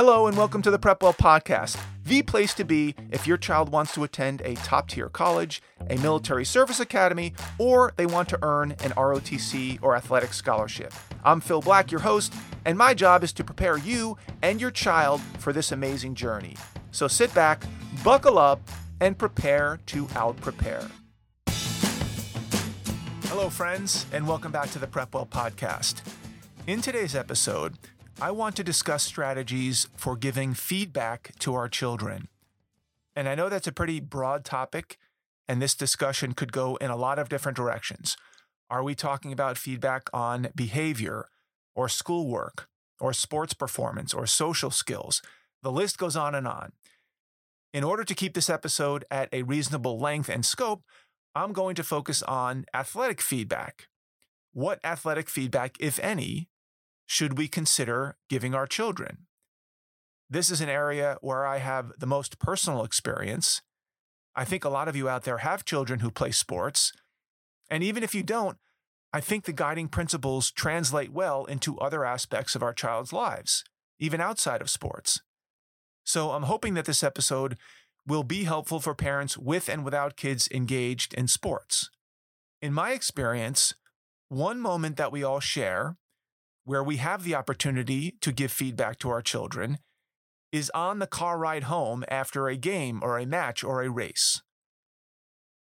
Hello, and welcome to the Prepwell Podcast, the place to be if your child wants to attend a top tier college, a military service academy, or they want to earn an ROTC or athletic scholarship. I'm Phil Black, your host, and my job is to prepare you and your child for this amazing journey. So sit back, buckle up, and prepare to out prepare. Hello, friends, and welcome back to the Prepwell Podcast. In today's episode, I want to discuss strategies for giving feedback to our children. And I know that's a pretty broad topic, and this discussion could go in a lot of different directions. Are we talking about feedback on behavior or schoolwork or sports performance or social skills? The list goes on and on. In order to keep this episode at a reasonable length and scope, I'm going to focus on athletic feedback. What athletic feedback, if any, should we consider giving our children? This is an area where I have the most personal experience. I think a lot of you out there have children who play sports. And even if you don't, I think the guiding principles translate well into other aspects of our child's lives, even outside of sports. So I'm hoping that this episode will be helpful for parents with and without kids engaged in sports. In my experience, one moment that we all share where we have the opportunity to give feedback to our children is on the car ride home after a game or a match or a race.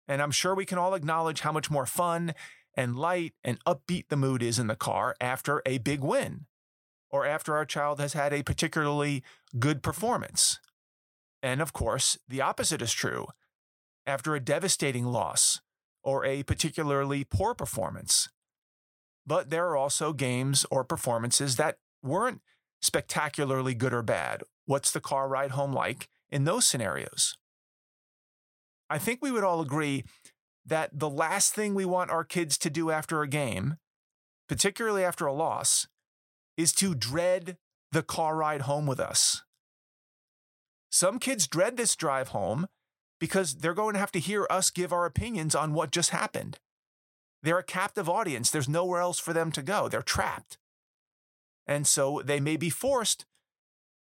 And I'm sure we can all acknowledge how much more fun and light and upbeat the mood is in the car after a big win or after our child has had a particularly good performance. And of course, the opposite is true after a devastating loss or a particularly poor performance. But there are also games or performances that weren't spectacularly good or bad. What's the car ride home like in those scenarios? I think we would all agree that the last thing we want our kids to do after a game, particularly after a loss, is to dread the car ride home with us. Some kids dread this drive home because they're going to have to hear us give our opinions on what just happened. They're a captive audience. There's nowhere else for them to go. They're trapped. And so they may be forced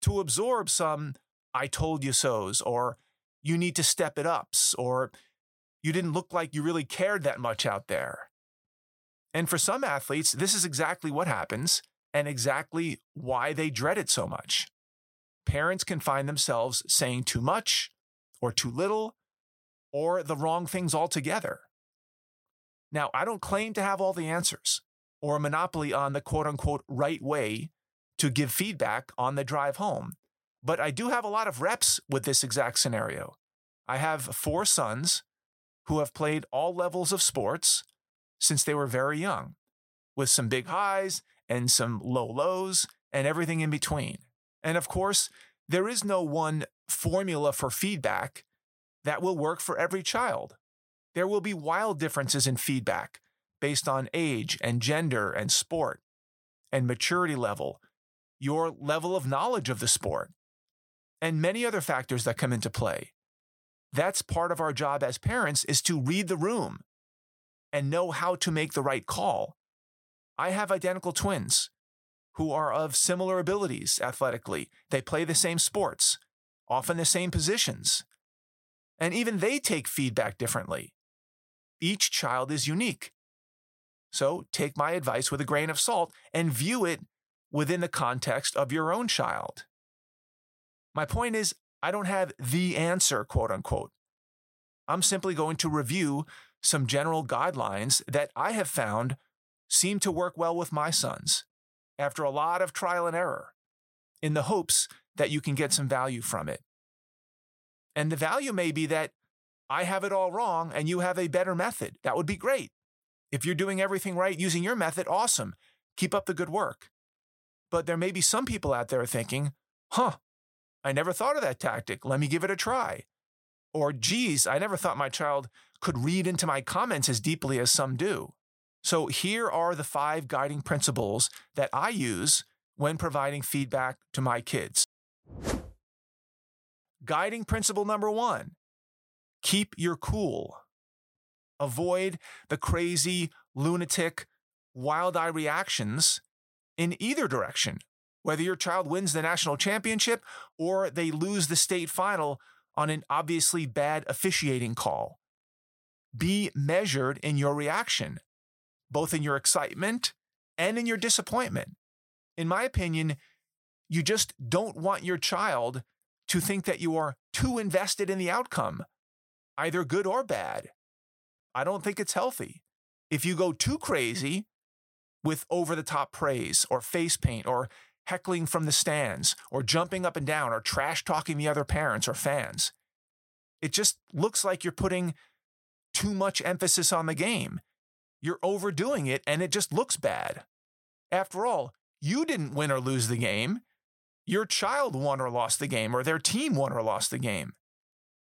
to absorb some I told you so's or you need to step it ups or you didn't look like you really cared that much out there. And for some athletes, this is exactly what happens and exactly why they dread it so much. Parents can find themselves saying too much or too little or the wrong things altogether. Now, I don't claim to have all the answers or a monopoly on the quote unquote right way to give feedback on the drive home, but I do have a lot of reps with this exact scenario. I have four sons who have played all levels of sports since they were very young, with some big highs and some low lows and everything in between. And of course, there is no one formula for feedback that will work for every child there will be wild differences in feedback based on age and gender and sport and maturity level, your level of knowledge of the sport, and many other factors that come into play. That's part of our job as parents is to read the room and know how to make the right call. I have identical twins who are of similar abilities athletically. They play the same sports, often the same positions. And even they take feedback differently. Each child is unique. So take my advice with a grain of salt and view it within the context of your own child. My point is, I don't have the answer, quote unquote. I'm simply going to review some general guidelines that I have found seem to work well with my sons after a lot of trial and error in the hopes that you can get some value from it. And the value may be that I have it all wrong and you have a better method. That would be great. If you're doing everything right using your method, awesome. Keep up the good work. But there may be some people out there thinking, huh, I never thought of that tactic. Let me give it a try. Or, geez, I never thought my child could read into my comments as deeply as some do. So, here are the five guiding principles that I use when providing feedback to my kids. Guiding principle number one Keep your cool. Avoid the crazy, lunatic, wild eye reactions in either direction, whether your child wins the national championship or they lose the state final on an obviously bad officiating call. Be measured in your reaction, both in your excitement and in your disappointment. In my opinion, you just don't want your child to think that you are too invested in the outcome, either good or bad. I don't think it's healthy. If you go too hmm. crazy with over the top praise or face paint or heckling from the stands or jumping up and down or trash talking the other parents or fans, it just looks like you're putting too much emphasis on the game. You're overdoing it and it just looks bad. After all, you didn't win or lose the game. Your child won or lost the game, or their team won or lost the game.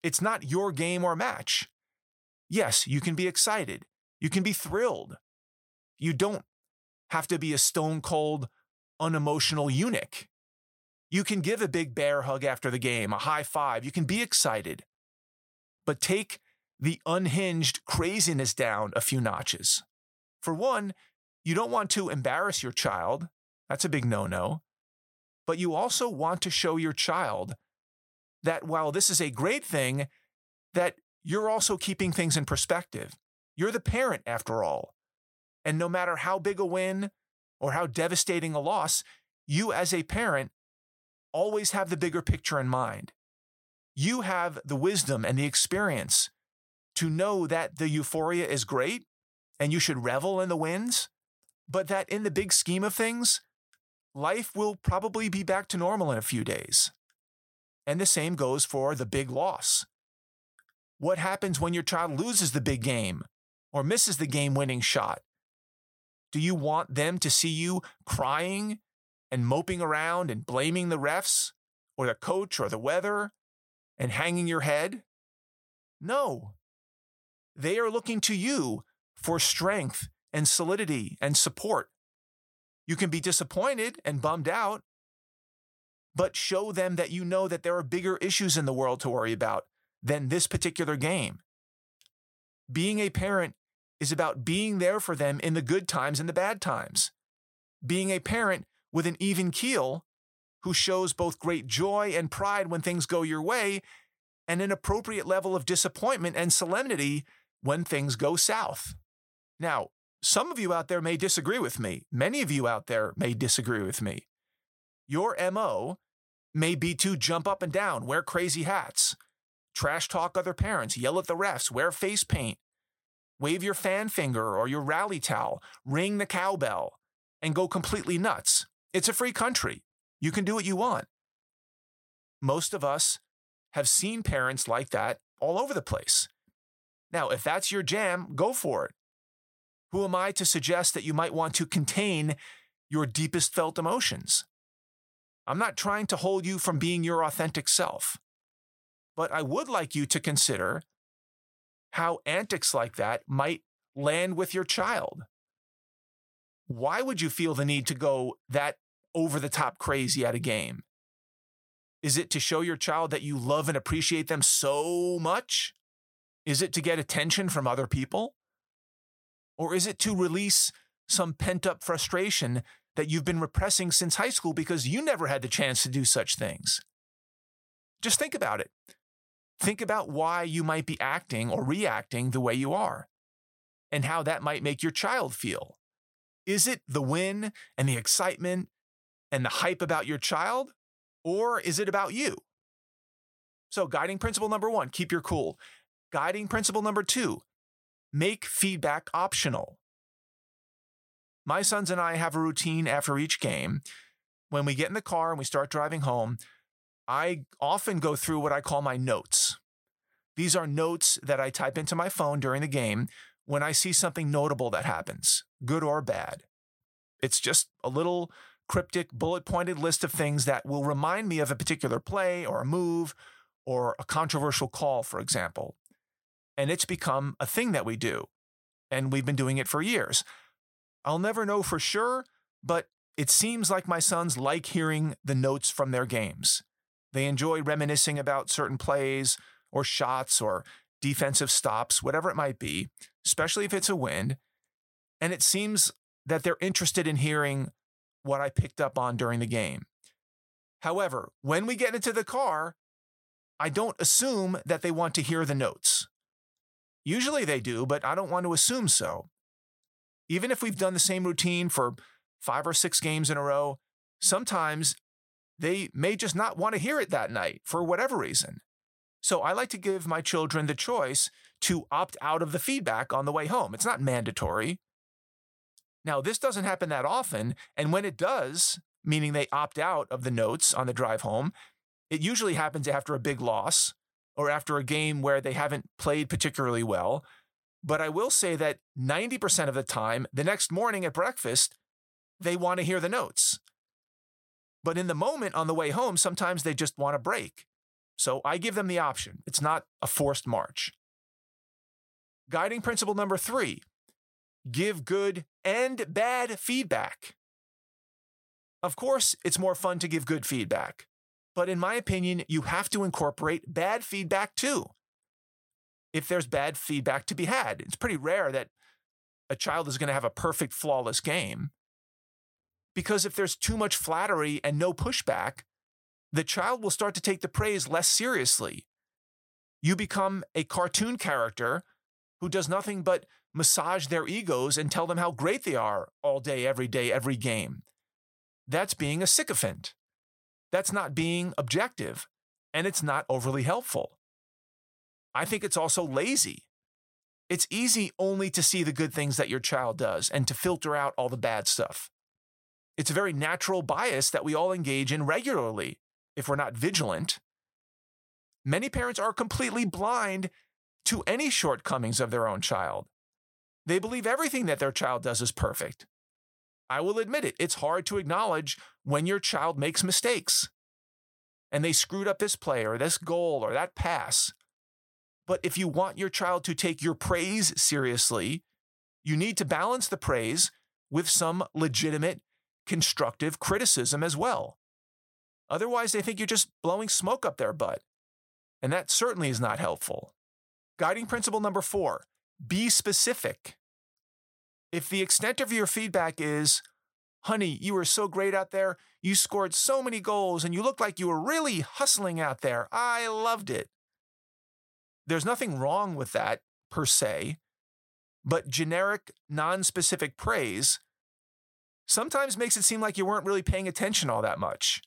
It's not your game or match. Yes, you can be excited. You can be thrilled. You don't have to be a stone cold, unemotional eunuch. You can give a big bear hug after the game, a high five. You can be excited. But take the unhinged craziness down a few notches. For one, you don't want to embarrass your child. That's a big no no. But you also want to show your child that while this is a great thing, that you're also keeping things in perspective. You're the parent, after all. And no matter how big a win or how devastating a loss, you as a parent always have the bigger picture in mind. You have the wisdom and the experience to know that the euphoria is great and you should revel in the wins, but that in the big scheme of things, life will probably be back to normal in a few days. And the same goes for the big loss. What happens when your child loses the big game or misses the game winning shot? Do you want them to see you crying and moping around and blaming the refs or the coach or the weather and hanging your head? No. They are looking to you for strength and solidity and support. You can be disappointed and bummed out, but show them that you know that there are bigger issues in the world to worry about than this particular game. Being a parent is about being there for them in the good times and the bad times. Being a parent with an even keel who shows both great joy and pride when things go your way and an appropriate level of disappointment and solemnity when things go south. Now, some of you out there may disagree with me. Many of you out there may disagree with me. Your MO may be to jump up and down, wear crazy hats, trash talk other parents, yell at the refs, wear face paint, wave your fan finger or your rally towel, ring the cowbell, and go completely nuts. It's a free country. You can do what you want. Most of us have seen parents like that all over the place. Now, if that's your jam, go for it. Who am I to suggest that you might want to contain your deepest felt emotions? I'm not trying to hold you from being your authentic self, but I would like you to consider how antics like that might land with your child. Why would you feel the need to go that over the top crazy at a game? Is it to show your child that you love and appreciate them so much? Is it to get attention from other people? Or is it to release some pent up frustration that you've been repressing since high school because you never had the chance to do such things? Just think about it. Think about why you might be acting or reacting the way you are and how that might make your child feel. Is it the win and the excitement and the hype about your child, or is it about you? So, guiding principle number one, keep your cool. Guiding principle number two, make feedback optional. My sons and I have a routine after each game. When we get in the car and we start driving home, I often go through what I call my notes. These are notes that I type into my phone during the game when I see something notable that happens, good or bad. It's just a little cryptic, bullet pointed list of things that will remind me of a particular play or a move or a controversial call, for example. And it's become a thing that we do. And we've been doing it for years. I'll never know for sure, but it seems like my sons like hearing the notes from their games. They enjoy reminiscing about certain plays or shots or defensive stops, whatever it might be, especially if it's a win. And it seems that they're interested in hearing what I picked up on during the game. However, when we get into the car, I don't assume that they want to hear the notes. Usually they do, but I don't want to assume so. Even if we've done the same routine for five or six games in a row, sometimes they may just not want to hear it that night for whatever reason. So I like to give my children the choice to opt out of the feedback on the way home. It's not mandatory. Now, this doesn't happen that often. And when it does, meaning they opt out of the notes on the drive home, it usually happens after a big loss or after a game where they haven't played particularly well. But I will say that 90% of the time, the next morning at breakfast, they want to hear the notes. But in the moment on the way home, sometimes they just want a break. So I give them the option. It's not a forced march. Guiding principle number three give good and bad feedback. Of course, it's more fun to give good feedback, but in my opinion, you have to incorporate bad feedback too. If there's bad feedback to be had, it's pretty rare that a child is going to have a perfect, flawless game. Because if there's too much flattery and no pushback, the child will start to take the praise less seriously. You become a cartoon character who does nothing but massage their egos and tell them how great they are all day, every day, every game. That's being a sycophant. That's not being objective, and it's not overly helpful. I think it's also lazy. It's easy only to see the good things that your child does and to filter out all the bad stuff. It's a very natural bias that we all engage in regularly if we're not vigilant. Many parents are completely blind to any shortcomings of their own child. They believe everything that their child does is perfect. I will admit it, it's hard to acknowledge when your child makes mistakes and they screwed up this play or this goal or that pass. But if you want your child to take your praise seriously, you need to balance the praise with some legitimate constructive criticism as well. Otherwise, they think you're just blowing smoke up their butt. And that certainly is not helpful. Guiding principle number four be specific. If the extent of your feedback is, honey, you were so great out there, you scored so many goals, and you looked like you were really hustling out there, I loved it. There's nothing wrong with that per se, but generic, non specific praise sometimes makes it seem like you weren't really paying attention all that much.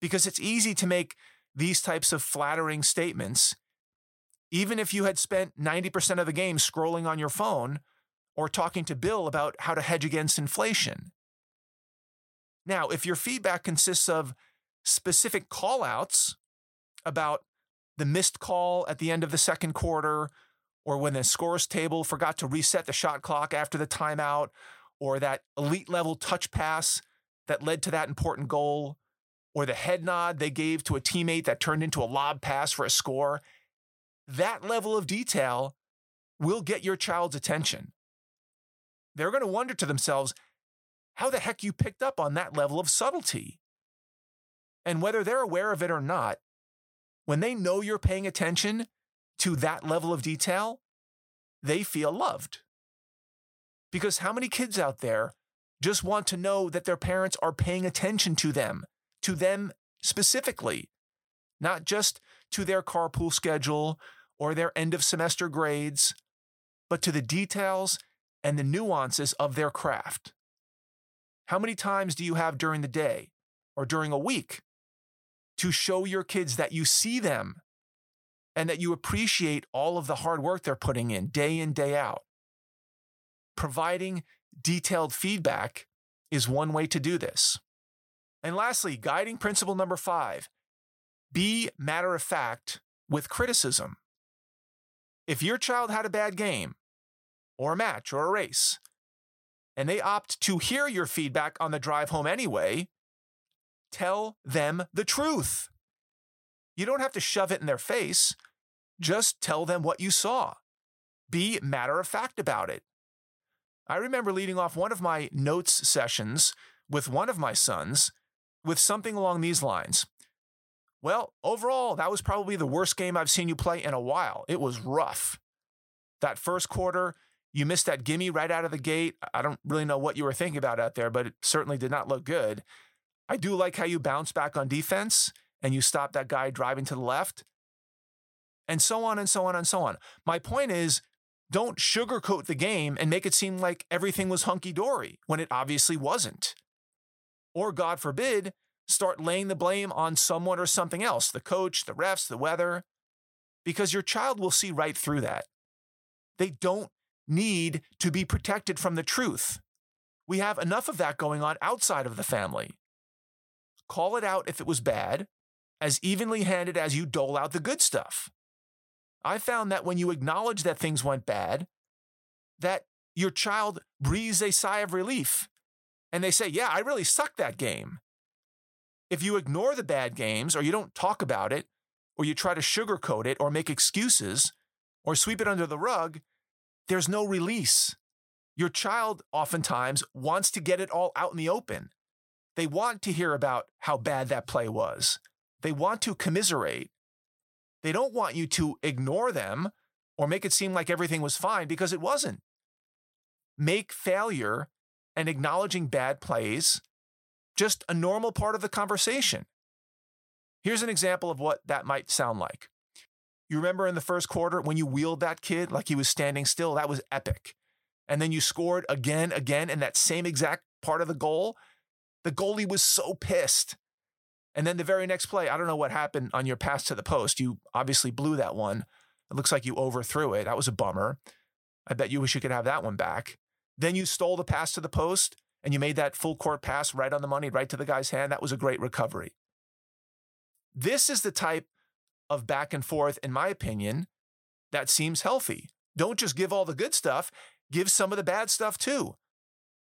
Because it's easy to make these types of flattering statements, even if you had spent 90% of the game scrolling on your phone or talking to Bill about how to hedge against inflation. Now, if your feedback consists of specific callouts about the missed call at the end of the second quarter, or when the scores table forgot to reset the shot clock after the timeout, or that elite level touch pass that led to that important goal, or the head nod they gave to a teammate that turned into a lob pass for a score, that level of detail will get your child's attention. They're going to wonder to themselves how the heck you picked up on that level of subtlety. And whether they're aware of it or not, when they know you're paying attention to that level of detail, they feel loved. Because how many kids out there just want to know that their parents are paying attention to them, to them specifically, not just to their carpool schedule or their end of semester grades, but to the details and the nuances of their craft. How many times do you have during the day or during a week to show your kids that you see them and that you appreciate all of the hard work they're putting in day in, day out? providing detailed feedback is one way to do this. And lastly, guiding principle number five be matter of fact with criticism. If your child had a bad game, or a match, or a race, and they opt to hear your feedback on the drive home anyway, tell them the truth. You don't have to shove it in their face, just tell them what you saw. Be matter of fact about it. I remember leading off one of my notes sessions with one of my sons with something along these lines. Well, overall, that was probably the worst game I've seen you play in a while. It was rough. That first quarter, you missed that gimme right out of the gate. I don't really know what you were thinking about out there, but it certainly did not look good. I do like how you bounce back on defense and you stop that guy driving to the left, and so on and so on and so on. My point is, don't sugarcoat the game and make it seem like everything was hunky dory when it obviously wasn't. Or, God forbid, start laying the blame on someone or something else the coach, the refs, the weather, because your child will see right through that. They don't need to be protected from the truth. We have enough of that going on outside of the family. Call it out if it was bad, as evenly handed as you dole out the good stuff. I found that when you acknowledge that things went bad, that your child breathes a sigh of relief and they say, Yeah, I really sucked that game. If you ignore the bad games or you don't talk about it, or you try to sugarcoat it or make excuses or sweep it under the rug, there's no release. Your child oftentimes wants to get it all out in the open. They want to hear about how bad that play was. They want to commiserate. They don't want you to ignore them or make it seem like everything was fine because it wasn't. Make failure and acknowledging bad plays just a normal part of the conversation. Here's an example of what that might sound like. You remember in the first quarter when you wheeled that kid like he was standing still? That was epic. And then you scored again, again, in that same exact part of the goal. The goalie was so pissed. And then the very next play, I don't know what happened on your pass to the post. You obviously blew that one. It looks like you overthrew it. That was a bummer. I bet you wish you could have that one back. Then you stole the pass to the post and you made that full court pass right on the money, right to the guy's hand. That was a great recovery. This is the type of back and forth, in my opinion, that seems healthy. Don't just give all the good stuff, give some of the bad stuff too.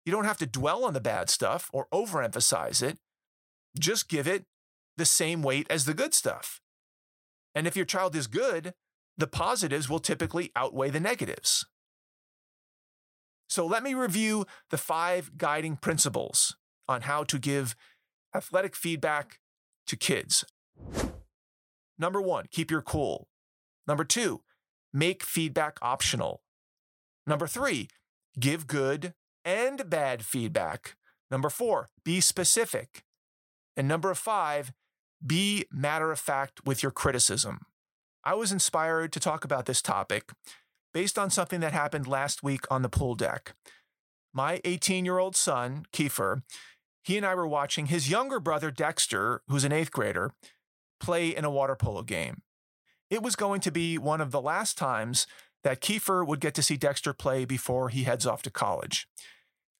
You don't have to dwell on the bad stuff or overemphasize it just give it the same weight as the good stuff. And if your child is good, the positives will typically outweigh the negatives. So let me review the five guiding principles on how to give athletic feedback to kids. Number one, keep your cool. Number two, make feedback optional. Number three, give good and bad feedback. Number four, be specific. And number five, be matter of fact with your criticism. I was inspired to talk about this topic based on something that happened last week on the pool deck. My 18 year old son, Kiefer, he and I were watching his younger brother, Dexter, who's an eighth grader, play in a water polo game. It was going to be one of the last times that Kiefer would get to see Dexter play before he heads off to college.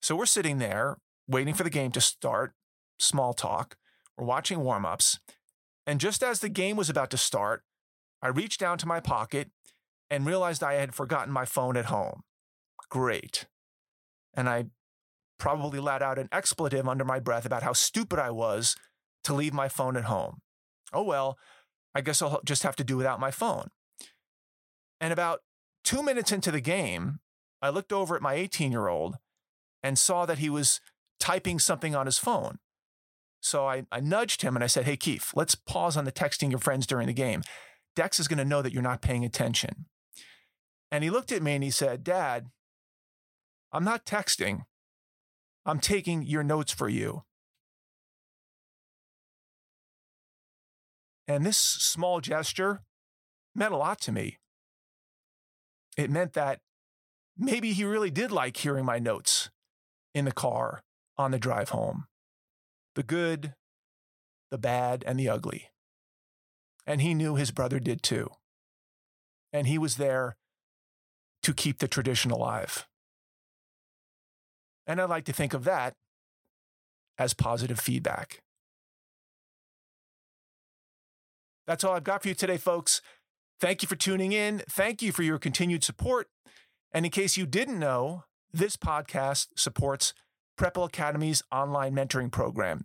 So we're sitting there waiting for the game to start, small talk. We're watching warm ups. And just as the game was about to start, I reached down to my pocket and realized I had forgotten my phone at home. Great. And I probably let out an expletive under my breath about how stupid I was to leave my phone at home. Oh well, I guess I'll just have to do without my phone. And about two minutes into the game, I looked over at my 18 year old and saw that he was typing something on his phone. So I, I nudged him and I said, Hey, Keith, let's pause on the texting your friends during the game. Dex is going to know that you're not paying attention. And he looked at me and he said, Dad, I'm not texting. I'm taking your notes for you. And this small gesture meant a lot to me. It meant that maybe he really did like hearing my notes in the car on the drive home the good, the bad, and the ugly. And he knew his brother did too. And he was there to keep the tradition alive. And I like to think of that as positive feedback. That's all I've got for you today, folks. Thank you for tuning in. Thank you for your continued support. And in case you didn't know, this podcast supports Prepwell Academy's online mentoring program,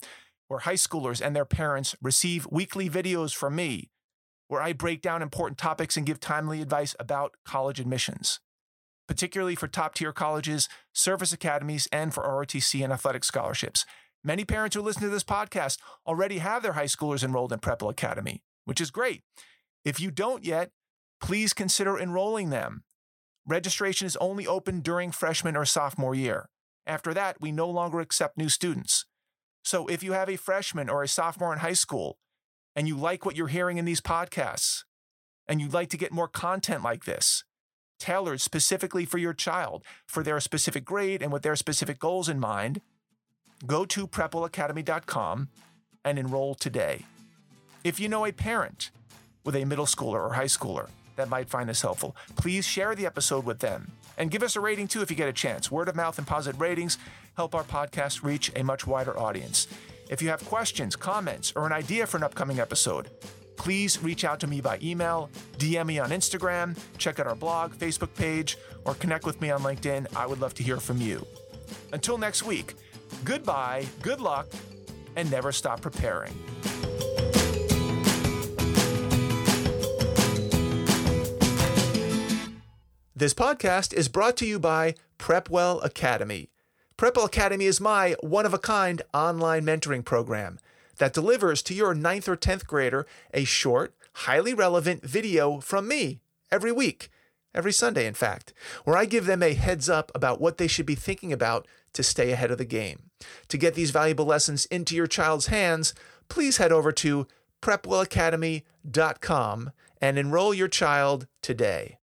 where high schoolers and their parents receive weekly videos from me, where I break down important topics and give timely advice about college admissions, particularly for top tier colleges, service academies, and for ROTC and athletic scholarships. Many parents who listen to this podcast already have their high schoolers enrolled in Prepwell Academy, which is great. If you don't yet, please consider enrolling them. Registration is only open during freshman or sophomore year. After that, we no longer accept new students. So if you have a freshman or a sophomore in high school and you like what you're hearing in these podcasts and you'd like to get more content like this, tailored specifically for your child, for their specific grade and with their specific goals in mind, go to prepwellacademy.com and enroll today. If you know a parent with a middle schooler or high schooler that might find this helpful, please share the episode with them and give us a rating too if you get a chance. Word of mouth and positive ratings help our podcast reach a much wider audience. If you have questions, comments, or an idea for an upcoming episode, please reach out to me by email, DM me on Instagram, check out our blog, Facebook page, or connect with me on LinkedIn. I would love to hear from you. Until next week, goodbye, good luck, and never stop preparing. This podcast is brought to you by Prepwell Academy. Prepwell Academy is my one of a kind online mentoring program that delivers to your 9th or 10th grader a short, highly relevant video from me every week, every Sunday, in fact, where I give them a heads up about what they should be thinking about to stay ahead of the game. To get these valuable lessons into your child's hands, please head over to prepwellacademy.com and enroll your child today.